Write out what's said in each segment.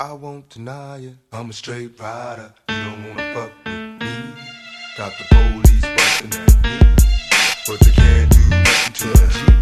I won't deny it. I'm a straight rider. You don't wanna fuck with me. Got the police busting at me, but they can't do nothing to a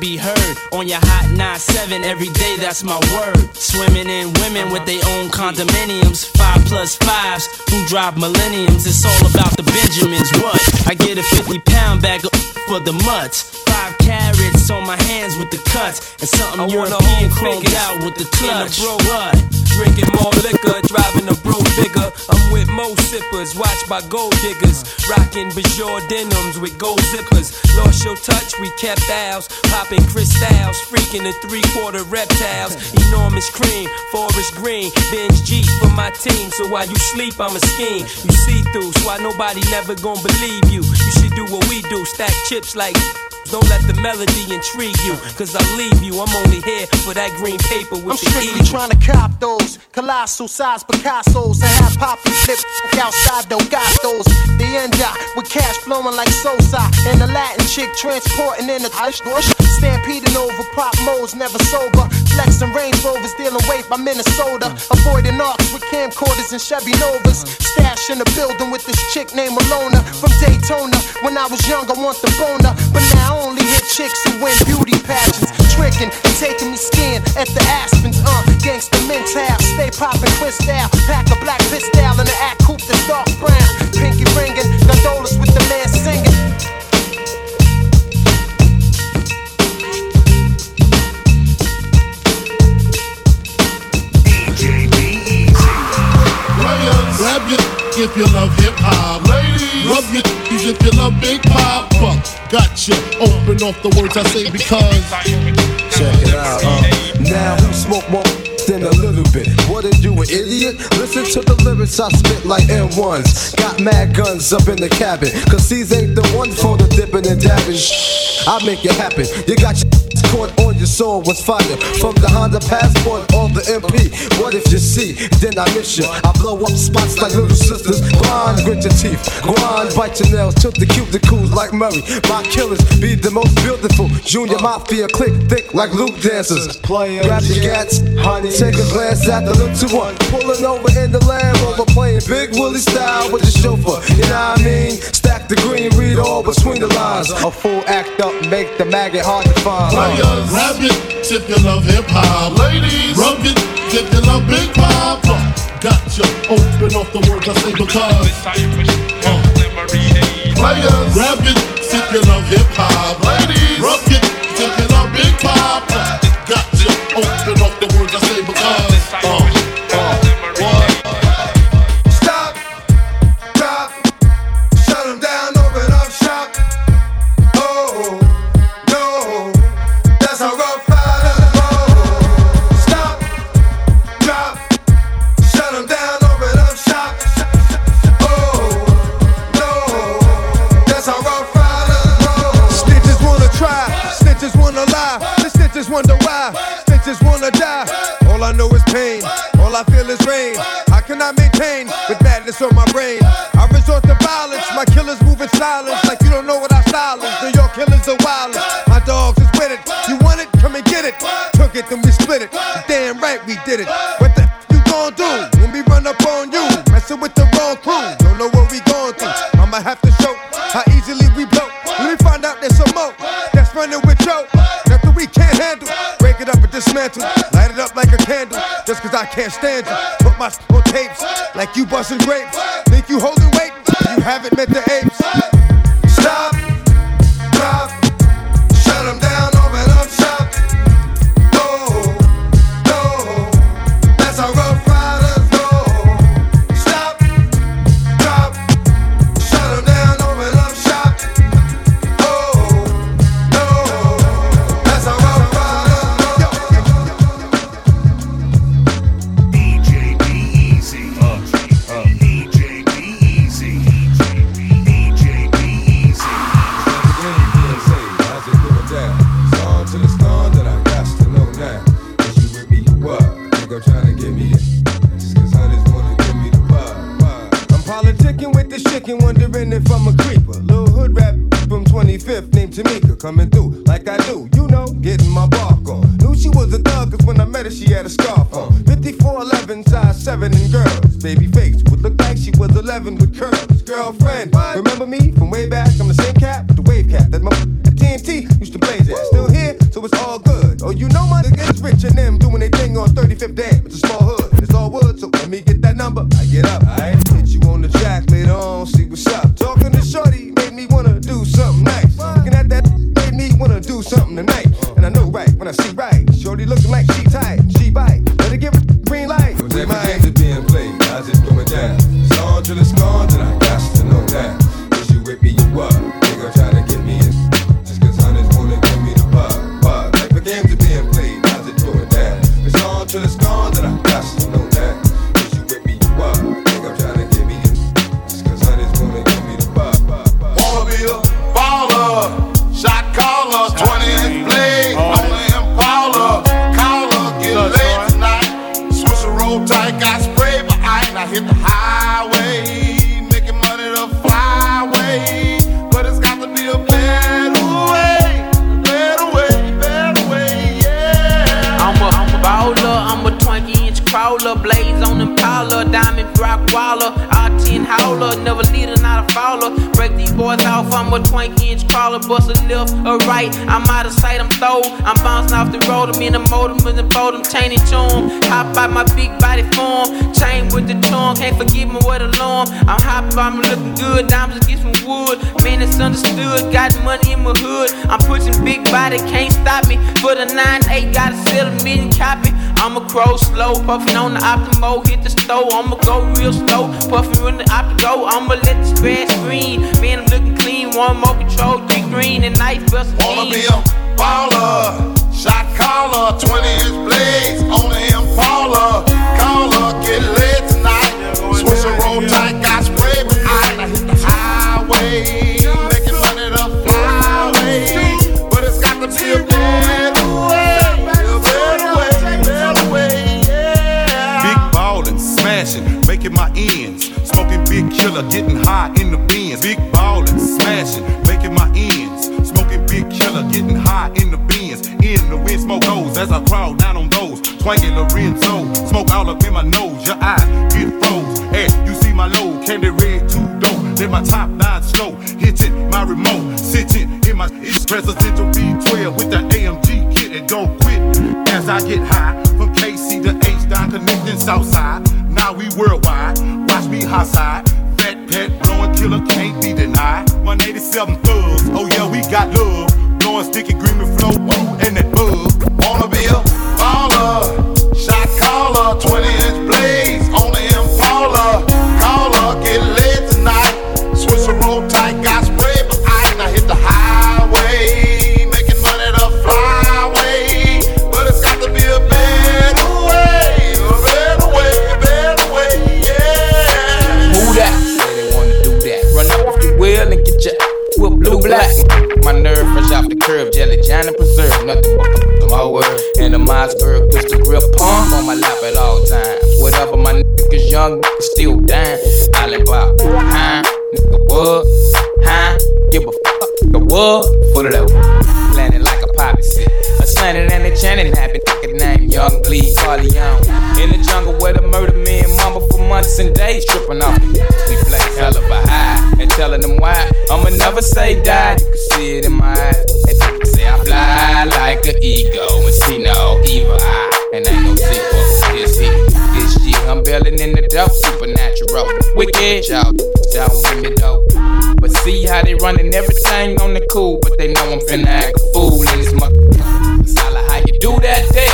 be heard on your hot 9-7 every day. That's my word. Swimming in women with their own condominiums, five plus fives who drive millenniums. It's all about the Benjamins. What? I get a 50 pound bag of for the mutts. Five carrots on my hands with the cuts, and something I European chromed out with the in clutch. bro. Drinking more liquor, driving a bro bigger. I'm with mo sippers, watched by gold diggers. Rocking Bajor denims with gold zippers. Lost your touch, we kept ours. Popping Cristals, freaking the three quarter reptiles. Enormous cream, forest green. Binge G for my team, so while you sleep, I'm a scheme. You see through, so why nobody never gonna believe you. You should do what we do, stack chips like. Don't let the melody intrigue you, cause I leave you. I'm only here for that green paper with I'm the strictly evil. trying to cop those colossal size Picassos and have poppy flip outside though, got those. The end up with cash flowing like Sosa and the Latin chick transporting in the ice bush. Stampeding over pop modes, never sober. Flexing Range Rovers, dealing weight by Minnesota. Avoiding arcs with camcorders and Chevy Novas. Stash in the building with this chick named Malona from Daytona. When I was young, I want the boner, but now I only hit chicks who win beauty pageants. Tricking and taking me skiing at the Aspens. Uh, gangsta mental, stay poppin' twist style. Pack a black pistol in the act coupe that's dark brown. Pinky ringing, gondolas with the man singing. If you love hip hop. Rub your if you love Big Poppa. Gotcha. Open off the words I say because. Check it out. Uh, now who smoke more than a little bit? What are you, an idiot? Listen to the lyrics I spit like M1s. Got mad guns up in the cabin. Cause these ain't the ones for the dipping and dabbing. I make it happen. You got your caught on you saw was fire. From the Honda Passport or the MP. What if you see? Then I miss you. I blow up spots like little sisters. Grind, grit your teeth. Grind, bite your nails. Tilt the cuticles like Murray. My killers be the most beautiful. Junior Mafia click thick like Luke dancers. Grab your gats, honey. Take a glance at the little one. Pulling over in the Land Rover. Playing Big Willie style with the chauffeur. You know what I mean? Stack the green, read all between the lines. A full act up, make the maggot hard to find. Players, grab it if you love hip hop. Ladies, rub it if you love Big Poppa. Gotcha. Open off the words I say because. Uh. Players, grab it if you love hip hop. Ladies, rub it if you love Big Poppa. Gotcha. Open off killers move in silence like you don't know what I silence. New York killers are wild. My dogs is with it. You want it? Come and get it. Took it, then we split it. Damn right we did it. What the you gon' do when we run up on you? Messing with the wrong crew. Don't know what we going through. I'ma have to show how easily we blow. Let me find out there's some more that's running with Joe. Nothing we can't handle. Break it up and dismantle. Light it up like a candle. Just cause I can't stand you. Put my on tapes like you busting grapes. Think you holding You haven't met the apes. Bust a left or right. I'm out of sight, I'm throw. I'm bouncing off the road, I'm in the motor, with the boat, I'm chaining 'em. Hop out my big body form, chain with the charm, can't forgive me what alarm. I'm hopping, I'm looking good, diamonds get some wood. Man, it's understood, got money in my hood. I'm pushing big body, can't stop me. For the 9-8, gotta sell a million copy. I'ma crow slow, puffin' on the Optimo, hit the stove. I'ma go real slow, puffin' on the Optimo. I'ma let the grass green. Man, I'm looking clean, one more control, three green and nice bust Wanna be a baller, shot caller, 20 inch blades on the Impala. Caller, get laid tonight. Switch a roll tight, killer, getting high in the bins, big ballin', smashing, making my ends, smoking big killer, getting high in the bins, in the wind, smoke goes as I crawl down on those, twanging Lorenzo, smoke all up in my nose, your eye get froze, and you see my low, candy red too dope, then my top nine slow, hit it, my remote, sitting in my it's presidential V12 with the AMG kit, and don't quit. As I get high from KC to H-Town connecting Southside. Now we worldwide. Watch me hot side. Killer can't be denied. 187 thugs, oh yeah we got love. Blowing sticky green and flow, on my lap at all times. Whatever my niggas young niggas still dying. Alibaba, huh? Nigga, what? Huh? Give a fuck, the what? Full of that landing like a poppy shit. A slanted and a chanting happen, nigga name Young Bleed Carleone. In the jungle where the murder me and mama for months and days tripping off We play hell of a high and telling them why. I'ma never say die, you can see it in my eyes. And say I fly like an eagle and see no evil eye. Sequel, this it. This I'm belling in the dope, supernatural. Wicked, y'all, y'all with me though. But see how they running everything on the cool, but they know I'm finna act a fool in this mother. Holla how you do that day.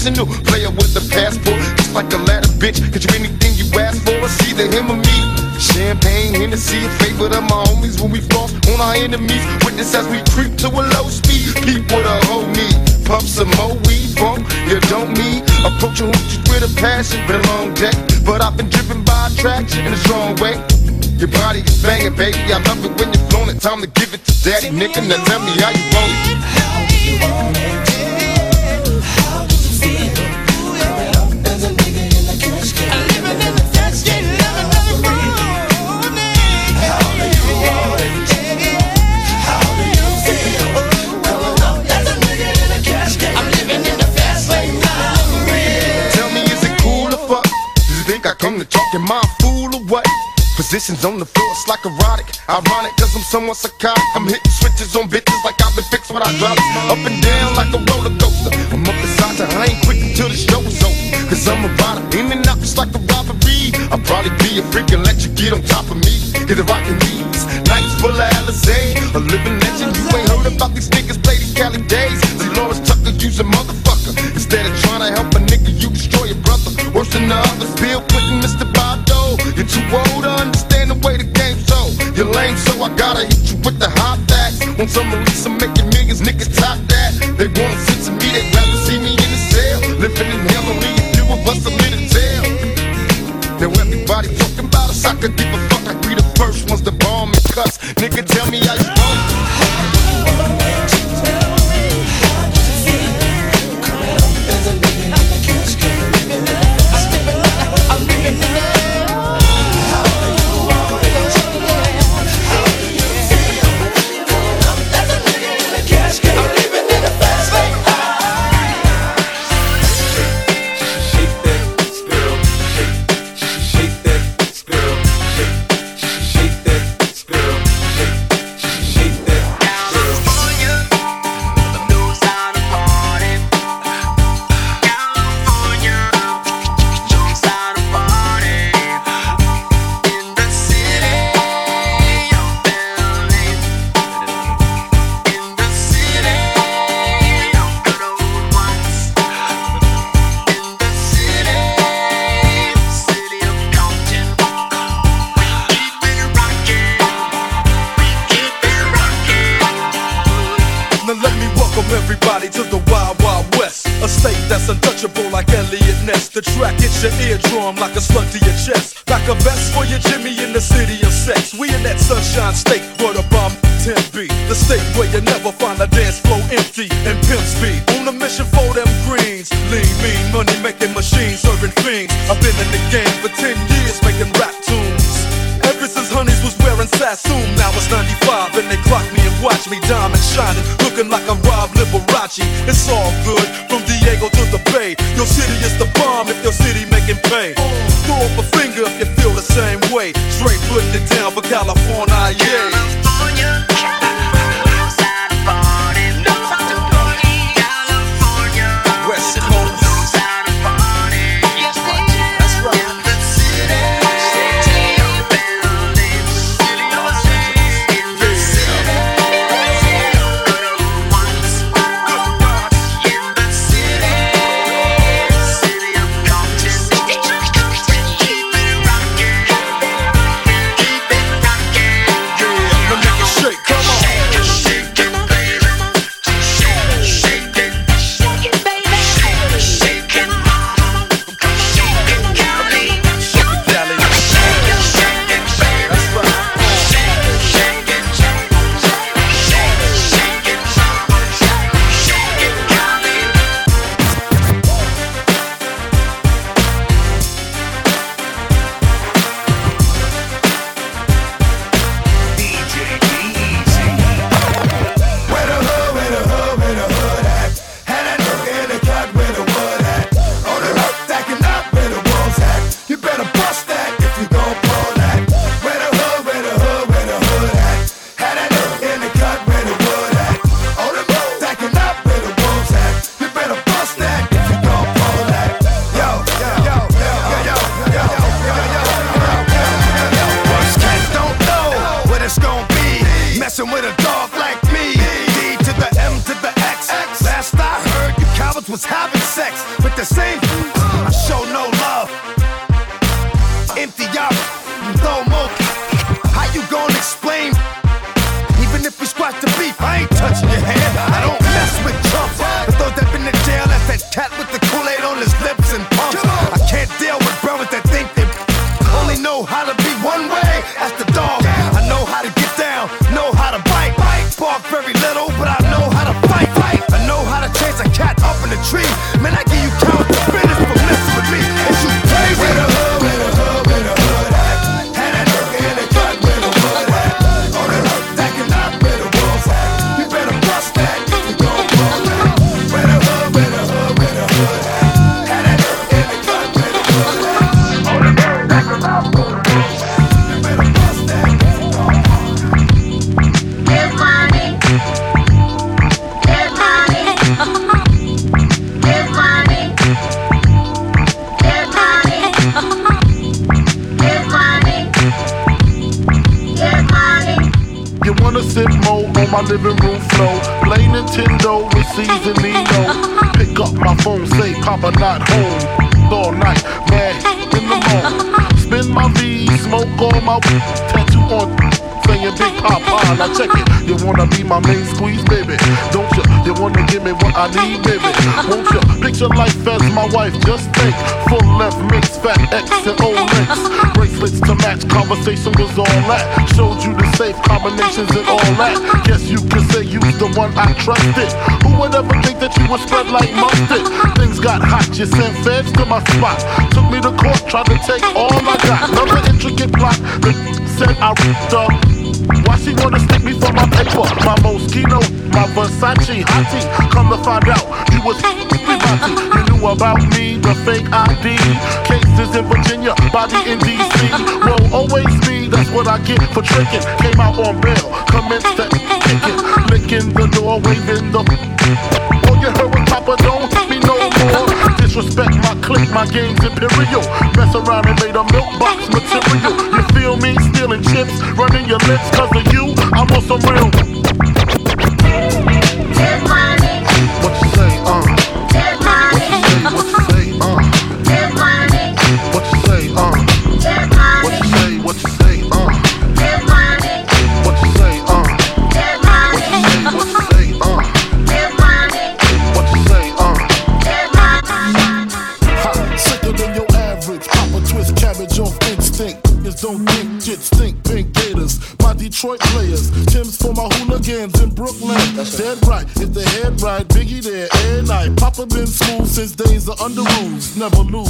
International player with a passport, just like a ladder, bitch. Cause you anything you ask for, it's either him or me. Champagne, Hennessy, favorite of my homies when we floss on our enemies. Witness as we creep to a low speed. Peep with a need. Pump some more weed from you don't need. Approaching hoochies with a passion, been a long day. But I've been driven by attraction in a strong way. Your body is banging, baby. I love it when you're flown it. Time to give it to daddy, nigga. Now tell me how you want it. How you want it? Positions on the floor, it's like erotic. Ironic, cause I'm somewhat psychotic. I'm hitting switches on bitches like I've been fixed when with hydraulics. Up and down like a roller coaster. I'm up inside, I ain't quick until the show's over. Cause I'm a rider, in and out just like a robbery. I'll probably be a freak and let you get on top of me. Hit the rockin' knees, nights full of Alizé. A living legend, you ain't heard about these niggas these Cali days. See, Delores Tucker, you's a motherfucker. Instead of trying to help a nigga, you destroy your brother. Worse than the others, Bill Clinton, Mr. Bob Dole. You're too old You're lame, so I gotta hit you with the hot facts. Want some release, I'm making millions, niggas But not home. All night, mad in the morning. Spin my V, smoke on my weed, tattoo on saying Big Poppa. Ah, now check it, you wanna be my main squeeze, baby? Don't you? wanna give me what I need, baby. Won't you picture life as my wife? Just think. Full left mix, fat X and O mix. Bracelets to match, conversation was all that. Showed you the safe combinations and all that. Guess you can say you the one I trusted. Who would ever think that you would spread like mustard? Things got hot, you sent feds to my spot. Took me to court, tried to take all I got. Another intricate plot The said I ripped up. Why she wanna stick me for my paper? My mosquito my Versace hottie. Come to find out, you was Libati. You knew about me, the fake ID. Cases in Virginia, body in D.C. Will always be, that's what I get for tricking. Came out on bail, commenced to kicking. Licking the door, waving the... All oh, you heard was Papa, don't be no more. Disrespect my clique, my game's imperial. Mess around and made a milk box material. You feel me? Stealing chips, running your lips, cause of you, I'm on some real Never lose,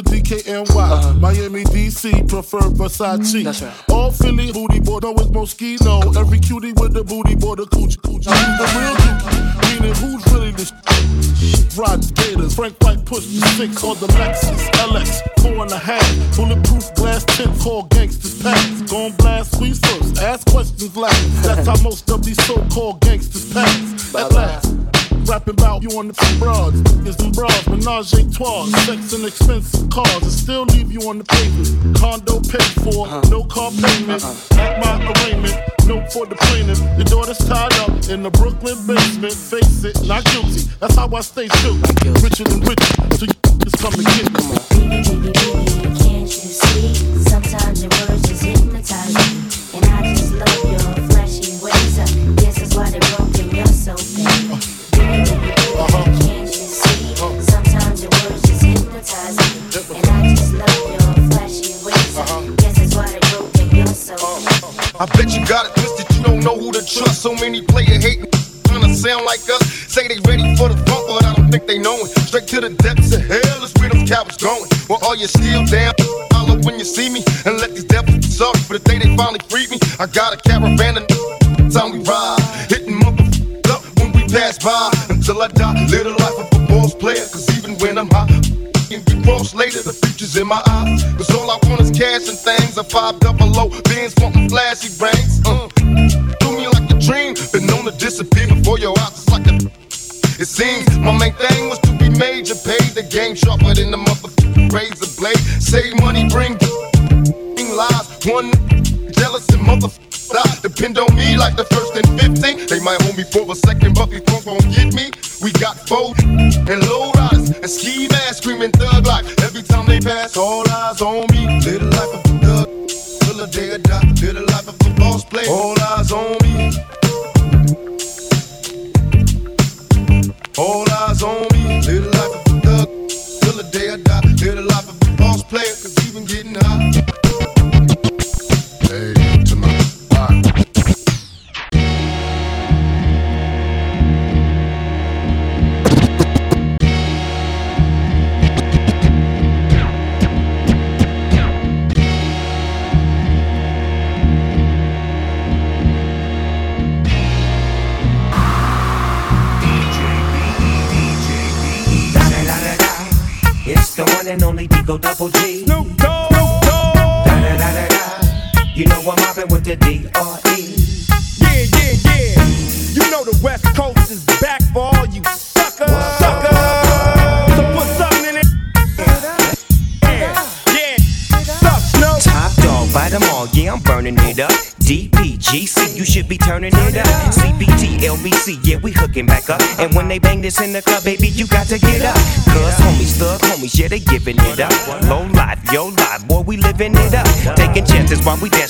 Onto DKNY. Uh-huh. Miami, DC, prefer Versace. Mm-hmm. That's right. All Philly, booty boy, know it's Moschino. Every cutie with the booty boy, the coochie coochie. Who's the real dookie? Meaning who's really the sh- Rod Gators, Frank White push the six on the Lexus LX, four and a half. Bulletproof glass tint, called gangsters pass. Gon' blast squeeze first, ask questions last. That's how most of these so-called gangsters pass. At last. Rapping about you on the broads, is them bras, menage a trois, sex and expensive cars, and still leave you on the pavement. Condo paid for, no car payment. At my arraignment, note for the plaintiff. Your daughter's tied up in the Brooklyn basement. Face it, not guilty. That's how I stay true. Richer than rich, so you just come and get me. Can't you see? Sometimes your words just hypnotize me. And I just I bet you got it twisted, you don't know who to trust. So many player hating, trying sound like us. Say they ready for the front, but I don't think they know it. Straight to the depths of hell is where them cowards going. Well, all you still down, holler when you see me, and let these devils be sorry for the day they finally freed me. I got a caravan of time we ride, hitting motherfuckers up when we pass by. Until I die, live the life of a boss player, cause even when I'm high, cross later, the future's in my eyes. Cause all I want is cash and things. A five double O, bands flashy brains. Uh, do me like a dream, been known to disappear before your eyes. It's like a. It seems my main thing was to be major, pay the game sharper than the motherfucking razor blade. Save money, bring lies. One jealous and motherfuckers die. Depend on me like the first and 15. They might hold me for a second, but these punks won't get me. We got foes and low riders and ski masks screaming thug like every time they pass. All eyes on me. little life of a thug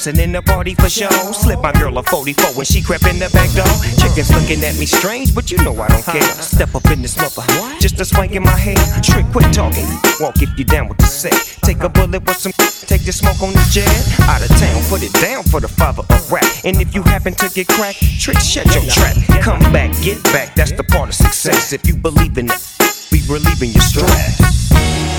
dancing in the party for show. Slip my girl a 44 when she crept in the back door. Chickens looking at me strange, but you know I don't care. Step up in this mother, just a swank in my hair. Trick, quit talking. Walk if you down with the set. Take a bullet with some, take the smoke on the jet. Out of town, put it down for the father of rap. And if you happen to get cracked, trick, shut your trap. Come back, get back, that's the part of success. If you believe in it, be relieving your stress.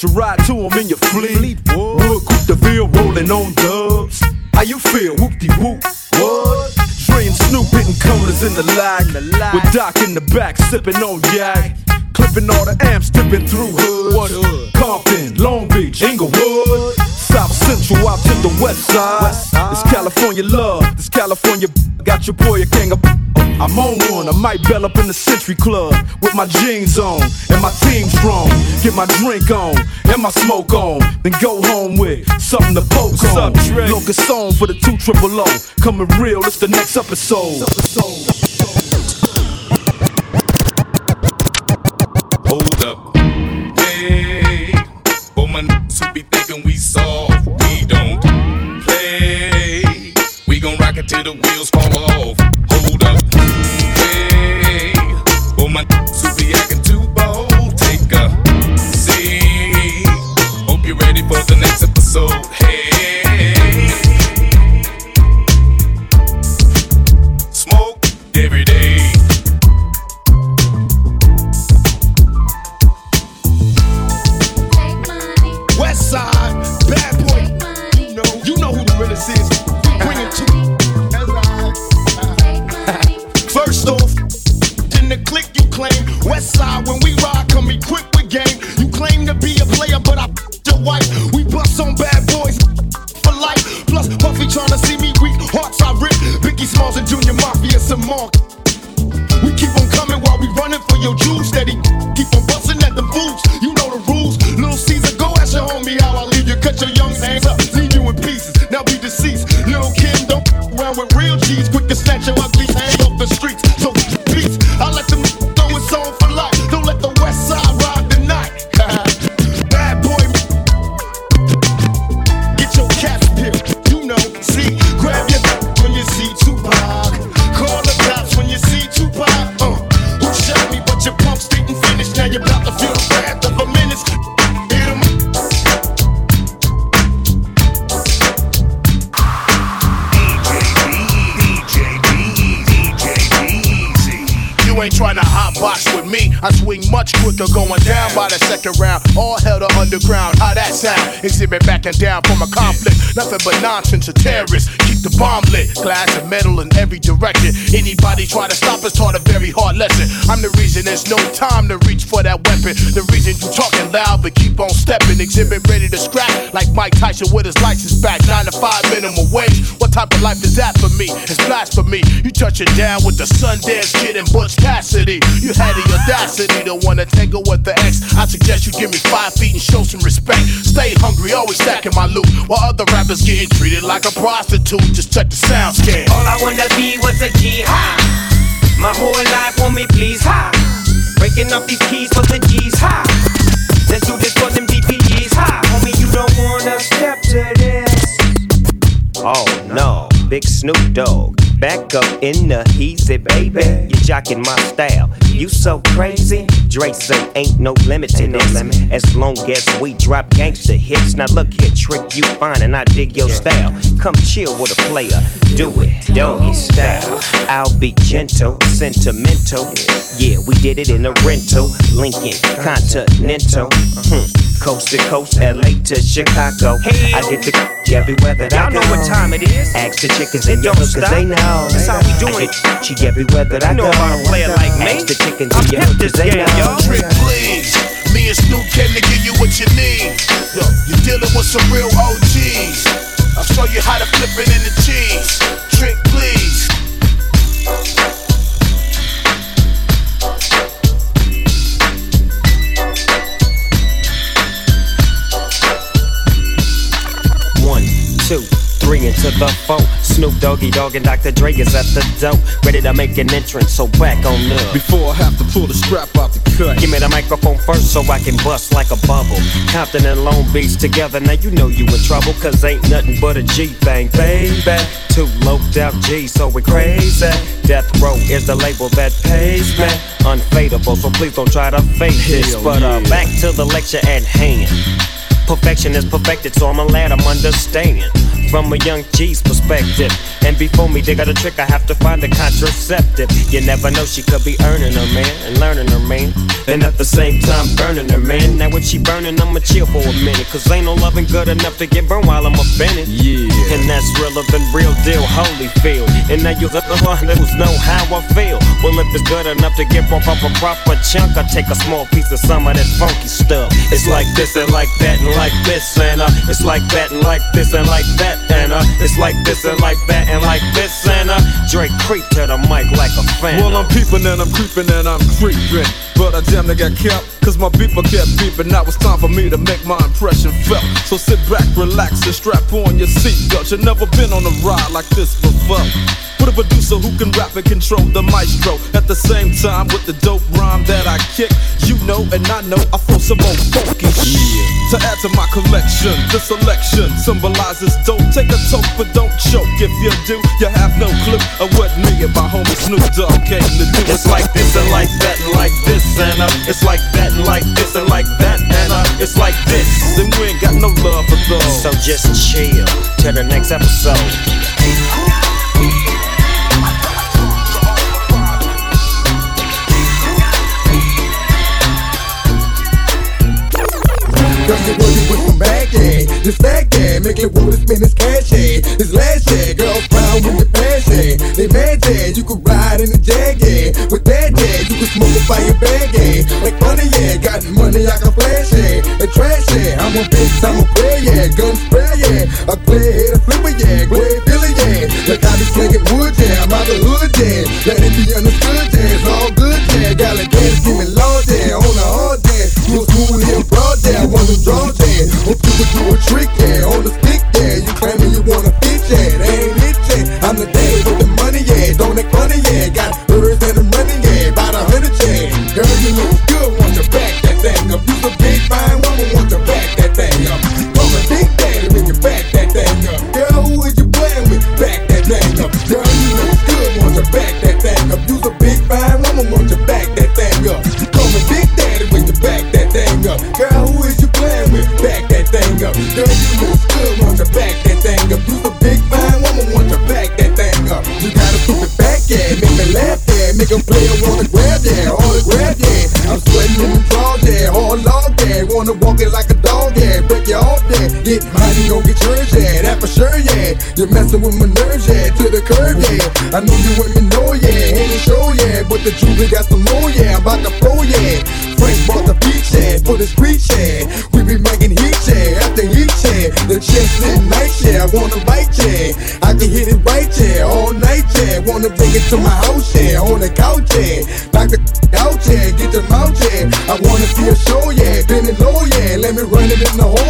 The you ride to him in your fleet. Wood, Coupe de Ville, rolling on dubs. How you feel? Whoop de whoop. What? Dre and Snoop hitting corners in the lag. With Doc in the back, sipping on yak. Clipping all the amps, dipping through hoods. What hood? Compton, Long Beach, Inglewood. South Central out to the west side. It's California love, this California got your boy a king of. I'm on one, I might bell up in the Century Club with my jeans on and my team strong. Get my drink on and my smoke on, then go home with something to poke on. Locust song for the two triple O. Coming real, it's the next episode. Hold up. Hey, for my niggas who be thinking we soft, we don't play. We gon' rock it till the wheels fall off. Hey, for my be acting too bold, take a seat. Hope you're ready for the next episode. Hey, second. All hell to underground. How that sound? Xzibit backing down from a conflict. Nothing but nonsense. A terrorist. Keep the bomb lit. Glass and metal in every direction. Anybody try to stop us taught a very hard lesson. I'm the reason there's no time to reach for that weapon. The reason you talking loud but keep on stepping. Xzibit ready to scrap like Mike Tyson with his license back. Nine to five minimum wage. What type of life is that for me? It's blasphemy. You touch it down with the Sundance Kid and Butch Cassidy. You had the audacity to wanna tangle with the ex. I suggest you give me five feet and show some respect. Stay hungry, always stacking my loot. While other rappers getting treated like a prostitute. Just check the sound scan. All I wanna be was a G high. My whole life want me please high. Breaking up these keys for the G's high. Let's do this for them DPGs high. Homie, you don't wanna step to this. Oh no, big Snoop Dogg. Back up in the easy, baby. You jocking my style. You so crazy. Dre say ain't no limit to this. As long as we drop gangster hits. Now look here, trick you fine and I dig your style. Come chill with a player. Do it, doggy style. I'll be gentle, sentimental. Yeah, we did it in a rental. Lincoln Continental. Hmm. Coast to coast, LA to Chicago. I get the everywhere that I go. Y'all know what time it is. Ask the chickens and don't hookers, they know. That's how we doing it. She everywhere that I You know go. about a player like me. Ask the chickens I'm and your hip hookers, this they game, know. yo. Trick, please. Me and Snoop came to give you what you need. Yo, you're dealing with some real OGs. I'll show you how to flip it in the cheese. Trick, please. One, two, three into the four. Snoop Doggy Dogg and Dr. Dre is at the door, ready to make an entrance. So back on up. Before I have to pull the strap out the cut. Give me the microphone first so I can bust like a bubble. Compton and Long Beach together, now you know you in trouble, cause ain't nothing but a G thing, baby. Two loped out G, so we crazy. Death Row is the label that pays me. Unfadable, so please don't try to fake this. But uh, back to the lecture at hand. Perfection is perfected, so I'm glad I'm understanding. From a young G's perspective. And before me, they got a trick, I have to find a contraceptive. You never know, she could be earning her man and learning her man. And at the same time, burning her man. Now when she burning, I'ma chill for a minute. Cause ain't no loving good enough to get burned while I'm offended. Yeah. And that's realer than real deal, holy feel. And now you let the one who's know how I feel. Well, if it's good enough to get off a proper chunk, I take a small piece of some of that funky stuff. It's like this and like that and like this and uh, it's like that and like this and like that and uh, it's like this and like that and like this and uh, Dre creep to the mic like a fan. Well, I'm peeping and I'm creeping and I'm creeping. But I damn near got kept, cause my beeper kept beeping. Now it's time for me to make my impression felt. So sit back, relax, and strap on your seatbelt. You've never been on a ride like this before. With a producer who can rap and control the maestro. At the same time, with the dope rhyme that I kick, you know and I know I throw some more funky shit. To add to my collection, the selection symbolizes dope. Take a toke, but don't choke. If you do, you have no clue of what me and my homie Snoop Dogg came to do. It's like this and like that and like this and uh, it's like that and like this and like that and uh, it's like this. Then we ain't got no love for those. So just chill till the next episode. Cause you working with some bag, yeah. This bag, yeah. Make it wanna spend this cash, yeah. This last, yeah. Girls proud with pants, yeah. They mad, yeah. You could ride in the jag, yeah. With that, yeah. You could smoke a fire bag, yeah. Like money, yeah. Got money, I can flash, yeah. And trash, yeah. I'm a bitch, I'm a player, yeah. Gun spray, yeah. A clear head, a flipper, yeah. Grey Billy, yeah. Like I be slinging wood, yeah. I'm out the hood, yeah. Let it be understood, Could do a trick, yeah. The You're messing with my nerves, yeah. To the curb, yeah. I know you want me know, yeah. Ain't show, yeah. But the jewelry got some more, yeah. About to flow, yeah. Frank bought the beach, yeah. For the street, yeah. We be making heat, yeah. After heat, yeah. The chest lit night, yeah. I wanna bite, yeah. I can hit it right, yeah. All night, yeah. Wanna bring it to my house, yeah. On the couch, yeah. Knock the out, yeah. Get the mouth, yeah. I wanna see a show, yeah. Bend it low, yeah. Let me run it in the hole,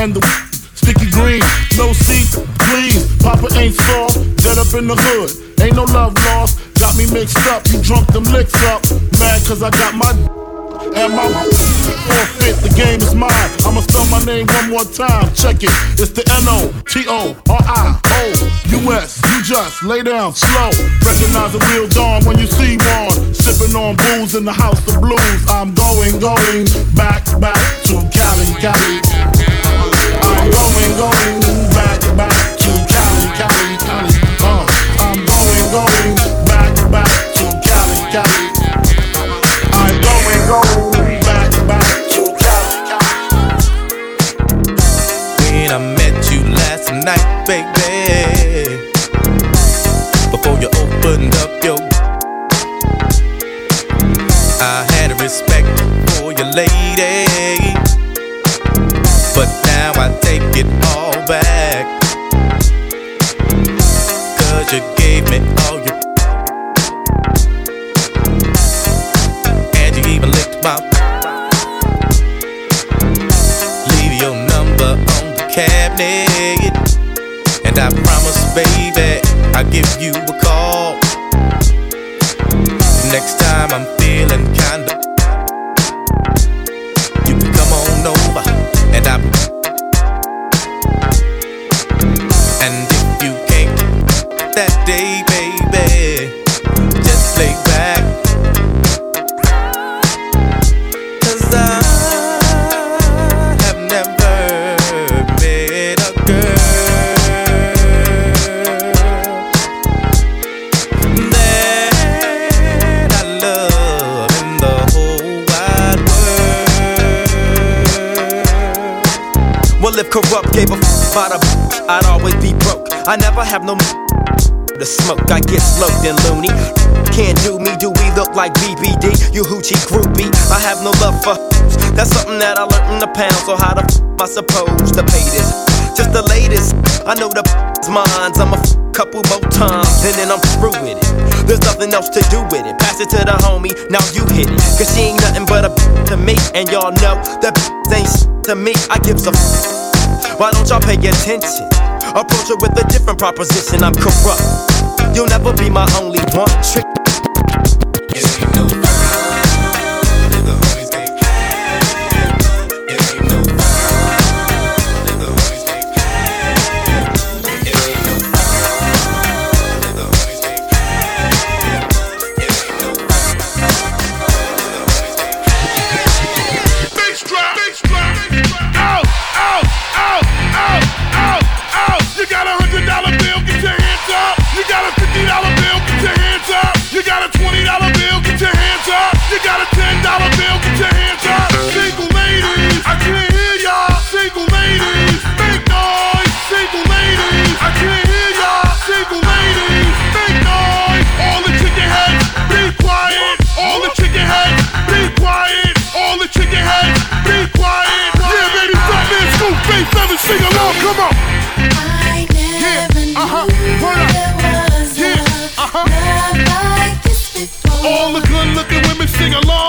and the sticky green. no seats, please, Papa ain't soft. Dead up in the hood, ain't no love lost. Got me mixed up, you drunk them licks up. Mad cause I got my and my forfeit, the game is mine. I'ma spell my name one more time. Check it. It's the N O T O R I O U S. You just lay down slow. Recognize the real dawn when you see one. Sipping on booze in the house of blues. I'm going, going back, back to Cali, Cali going, going round. will if Kurupt gave a f about a b- I'd always be broke. I never have no m- The smoke. I get slow and loony. Can't do me, do we look like BBD? You hoochie groupie. I have no love for That's something that I learned in the pound. So how the f- am I supposed to pay this? Just the latest. I know the f- minds. I'm a f- couple more times and then I'm through with it. There's nothing else to do with it. Pass it to the homie. Now you hit it. Cause she ain't nothing but a b- to me. And y'all know the b- ain't to me, I give some. Why don't y'all pay attention? Approach it with a different proposition. I'm Kurupt. You'll never be my only one trick. Single ladies, I can't hear y'all. Single ladies, make noise. Single ladies, I can't hear y'all. Single ladies, make noise. All the chicken heads, be quiet. All the chicken heads, be quiet. All the chicken heads, be quiet. Yeah, baby, stop scoop, face, sing along, come on. I never yeah, uh-huh, word up. Yeah, uh-huh. uh-huh. All the good looking women sing along.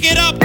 get up.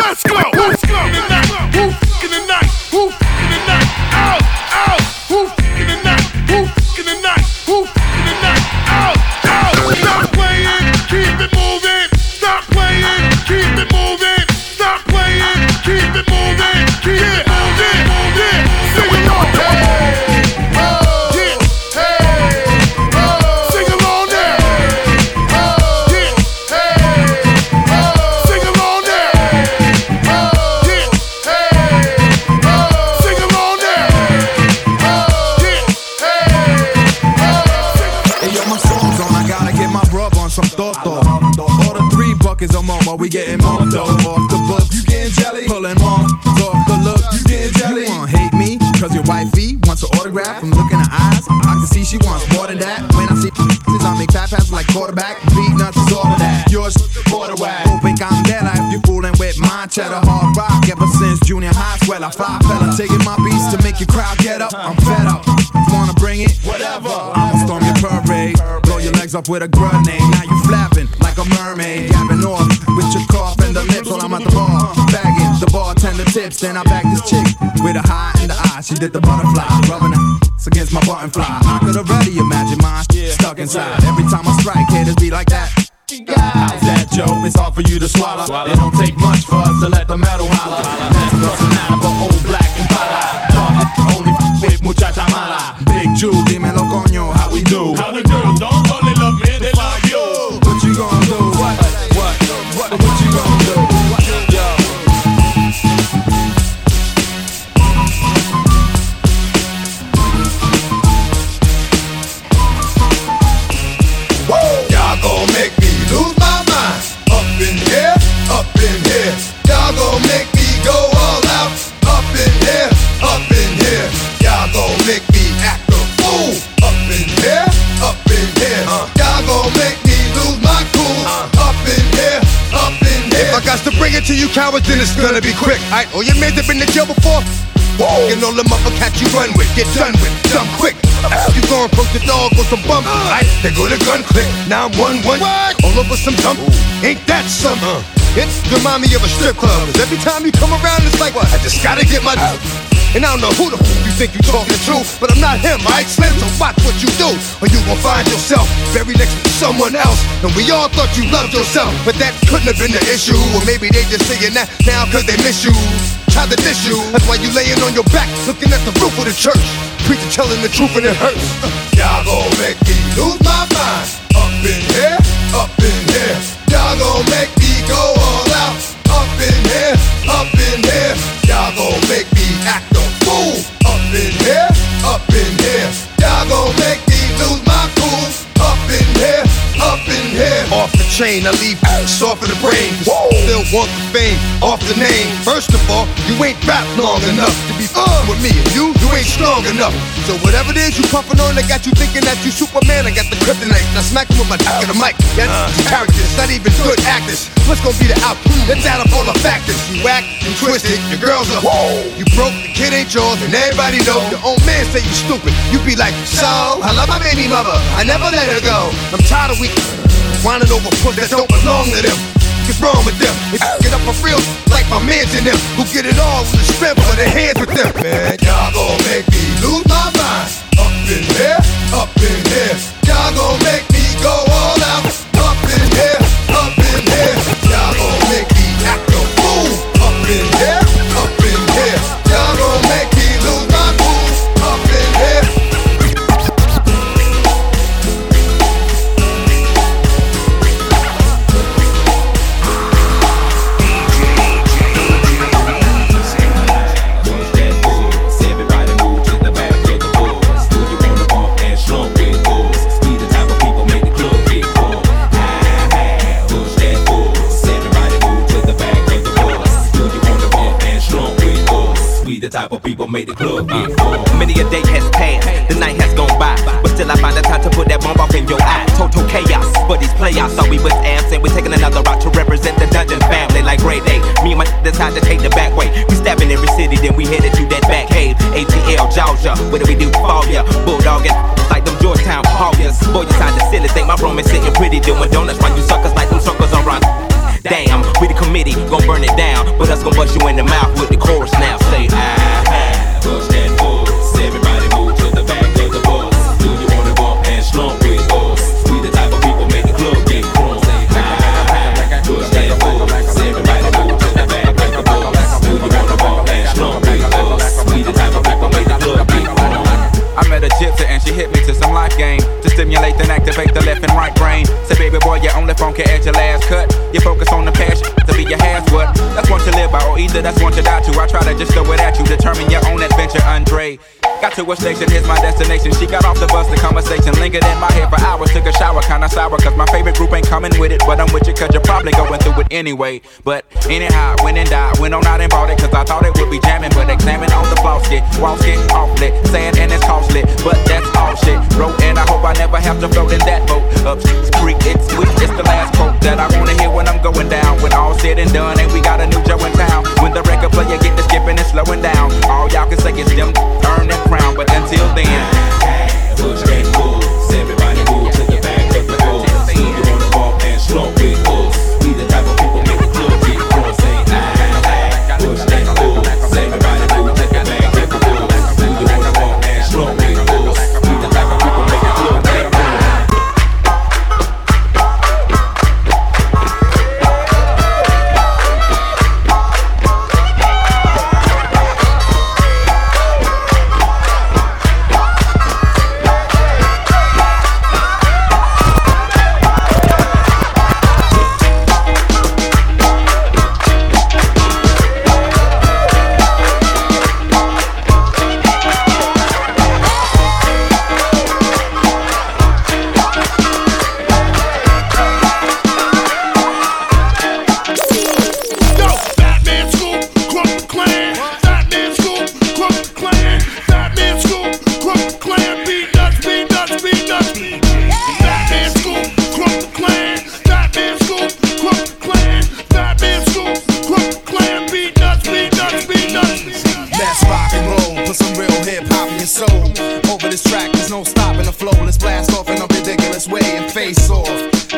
I fly fella, taking my beats to make your crowd get up. I'm fed up. Wanna bring it? Whatever. I'ma storm your parade. Blow your legs off with a grenade. Now you flapping like a mermaid. Gabbing off with your cough and the lips while I'm at the bar. Bagging the bartender tips. Then I back this chick with a high in the eye. She did the butterfly. Rubbing her against my butterfly. fly. I could already imagine mine stuck inside. Every time I strike, haters be like that. bring it to you cowards, then it's gonna be quick. Alright, all your mans have been to jail before. Whoa. And all the cats you run with, get done with, dumb quick. You gon' approach the dog or some bump. right, uh. they go to gun click. Now I'm one one. What? All over some dump. Ain't that some? Uh. It's remind me of a strip club. Cause every time you come around, it's like, what? I just gotta get my. And I don't know who the fuck you think you talking to, but I'm not him, right? Slim, so watch what you do, or you gon' find yourself buried next to someone else. And we all thought you loved yourself, but that couldn't have been the issue. Or maybe they just saying that now cause they miss you. Try to diss you, that's why you laying on your back, looking at the roof of the church. Preacher telling the truth and it hurts. Y'all gon' make me lose my mind. Up in here, up in here. Y'all gon' make me go all out. Up in here, up chain, I leave soft of the brain. Still want the fame, off the name. First of all, you ain't rap long enough to be fun with me. And you, you ain't strong enough. So whatever it is you puffin' on, I got you thinking that you Superman. I got the kryptonite. Now smack him with my dick in the mic. Yeah, uh. these characters, not even good actors. What's gonna be the outcome? Let's add up all the factors. You whack, you twisted, your girls are You broke, the kid ain't yours, and everybody know. Your own man say you stupid. You be like, so, I love my baby mother. I never let her go. I'm tired of weak whining over puss that don't belong to them. What's wrong with them? If you get up for real, like my mans in them, who get it all with the strength of their hands with them. Man, y'all gon' make me lose my mind. Up in here, up in here. Y'all gon' make me go all out. Favorite group ain't coming with it. But I'm with you, cause you're probably going through it anyway. But anyhow, went and died, went on out and bought it, cause I thought it would be jamming. But examine on the floss, get walls get awfully sad and it's costly. But that's all shit. Wrote and I hope I never have to float in that boat. Up creek, it's sweet, it's the last quote that I wanna hear when I'm going down. When all said and done, and we got a new Joe in town. When the record player get the skipping and slowing down, all y'all can say is them earn that crown. But until then, bump face off.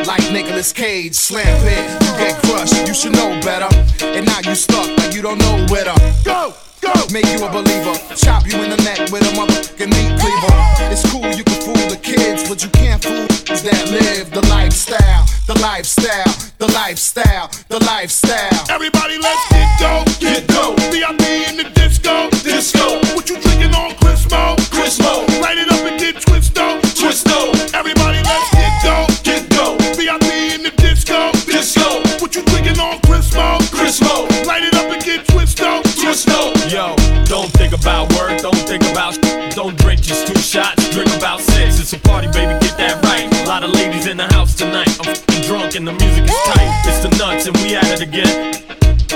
Like Nicolas Cage, slam pit, you get crushed, you should know better. And now you stuck like you don't know where to go. Go! Make you a believer, chop you in the neck with a motherfucking meat cleaver. It's cool, you can fool the kids, but you can't fool those that live the lifestyle, the lifestyle, the lifestyle, the lifestyle. Everybody, let's get go, get go. VIP in the disco, disco. What you drinking on Chrismo? Chrismo. About work, don't think about sh- Don't drink just two shots, drink about six. It's a party, baby, get that right. A lot of ladies in the house tonight. I'm fing drunk and the music is tight. It's the nuts and we at it again.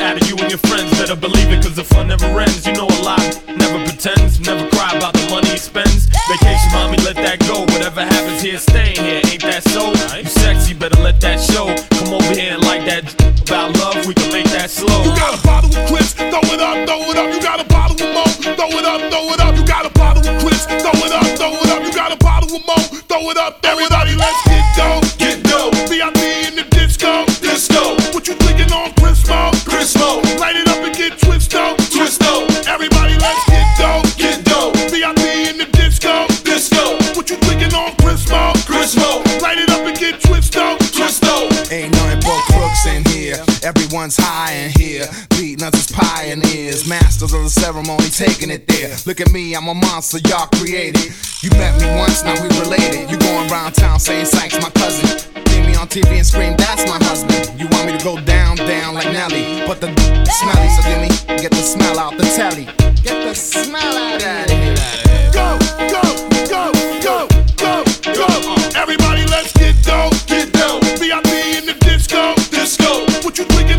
Out of you and your friends better believe it, cause the fun never ends. You know a lot, never pretends, never cry about the money he spends. Vacation, mommy, let that go. Whatever happens here, staying here. Ain't that so? You sexy, better let that show. Come over here and like that about love, we can make that slow. You got a bottle of Chris, throw it up, throw it up. You got a bottle of Mo, throw it up, throw it up. You got a bottle of Chris, throw it up, throw it up. You got a bottle of Mo, throw it up. Everybody, let's get Chrismo. Light it up and get twisto, twisto. Everybody, let's get go, get go. VIP in the disco, disco. What you drinking on Chrismo? Chrismo. Light it up and get twisto, twisto. Ain't nothing but crooks in here. Everyone's high in here. Beating us as pioneers. Masters of the ceremony, taking it there. Look at me, I'm a monster y'all created. You met me once, now we related. You going around town saying Sykes my cousin. TV and scream, That's my husband. You want me to go down, down like Nelly. But the smelly, so give me, get the smell out the telly. Get the smell out of here. Go, go, go, go, go, go. Everybody, let's get dope, get dope. VIP in the disco, disco. What you think?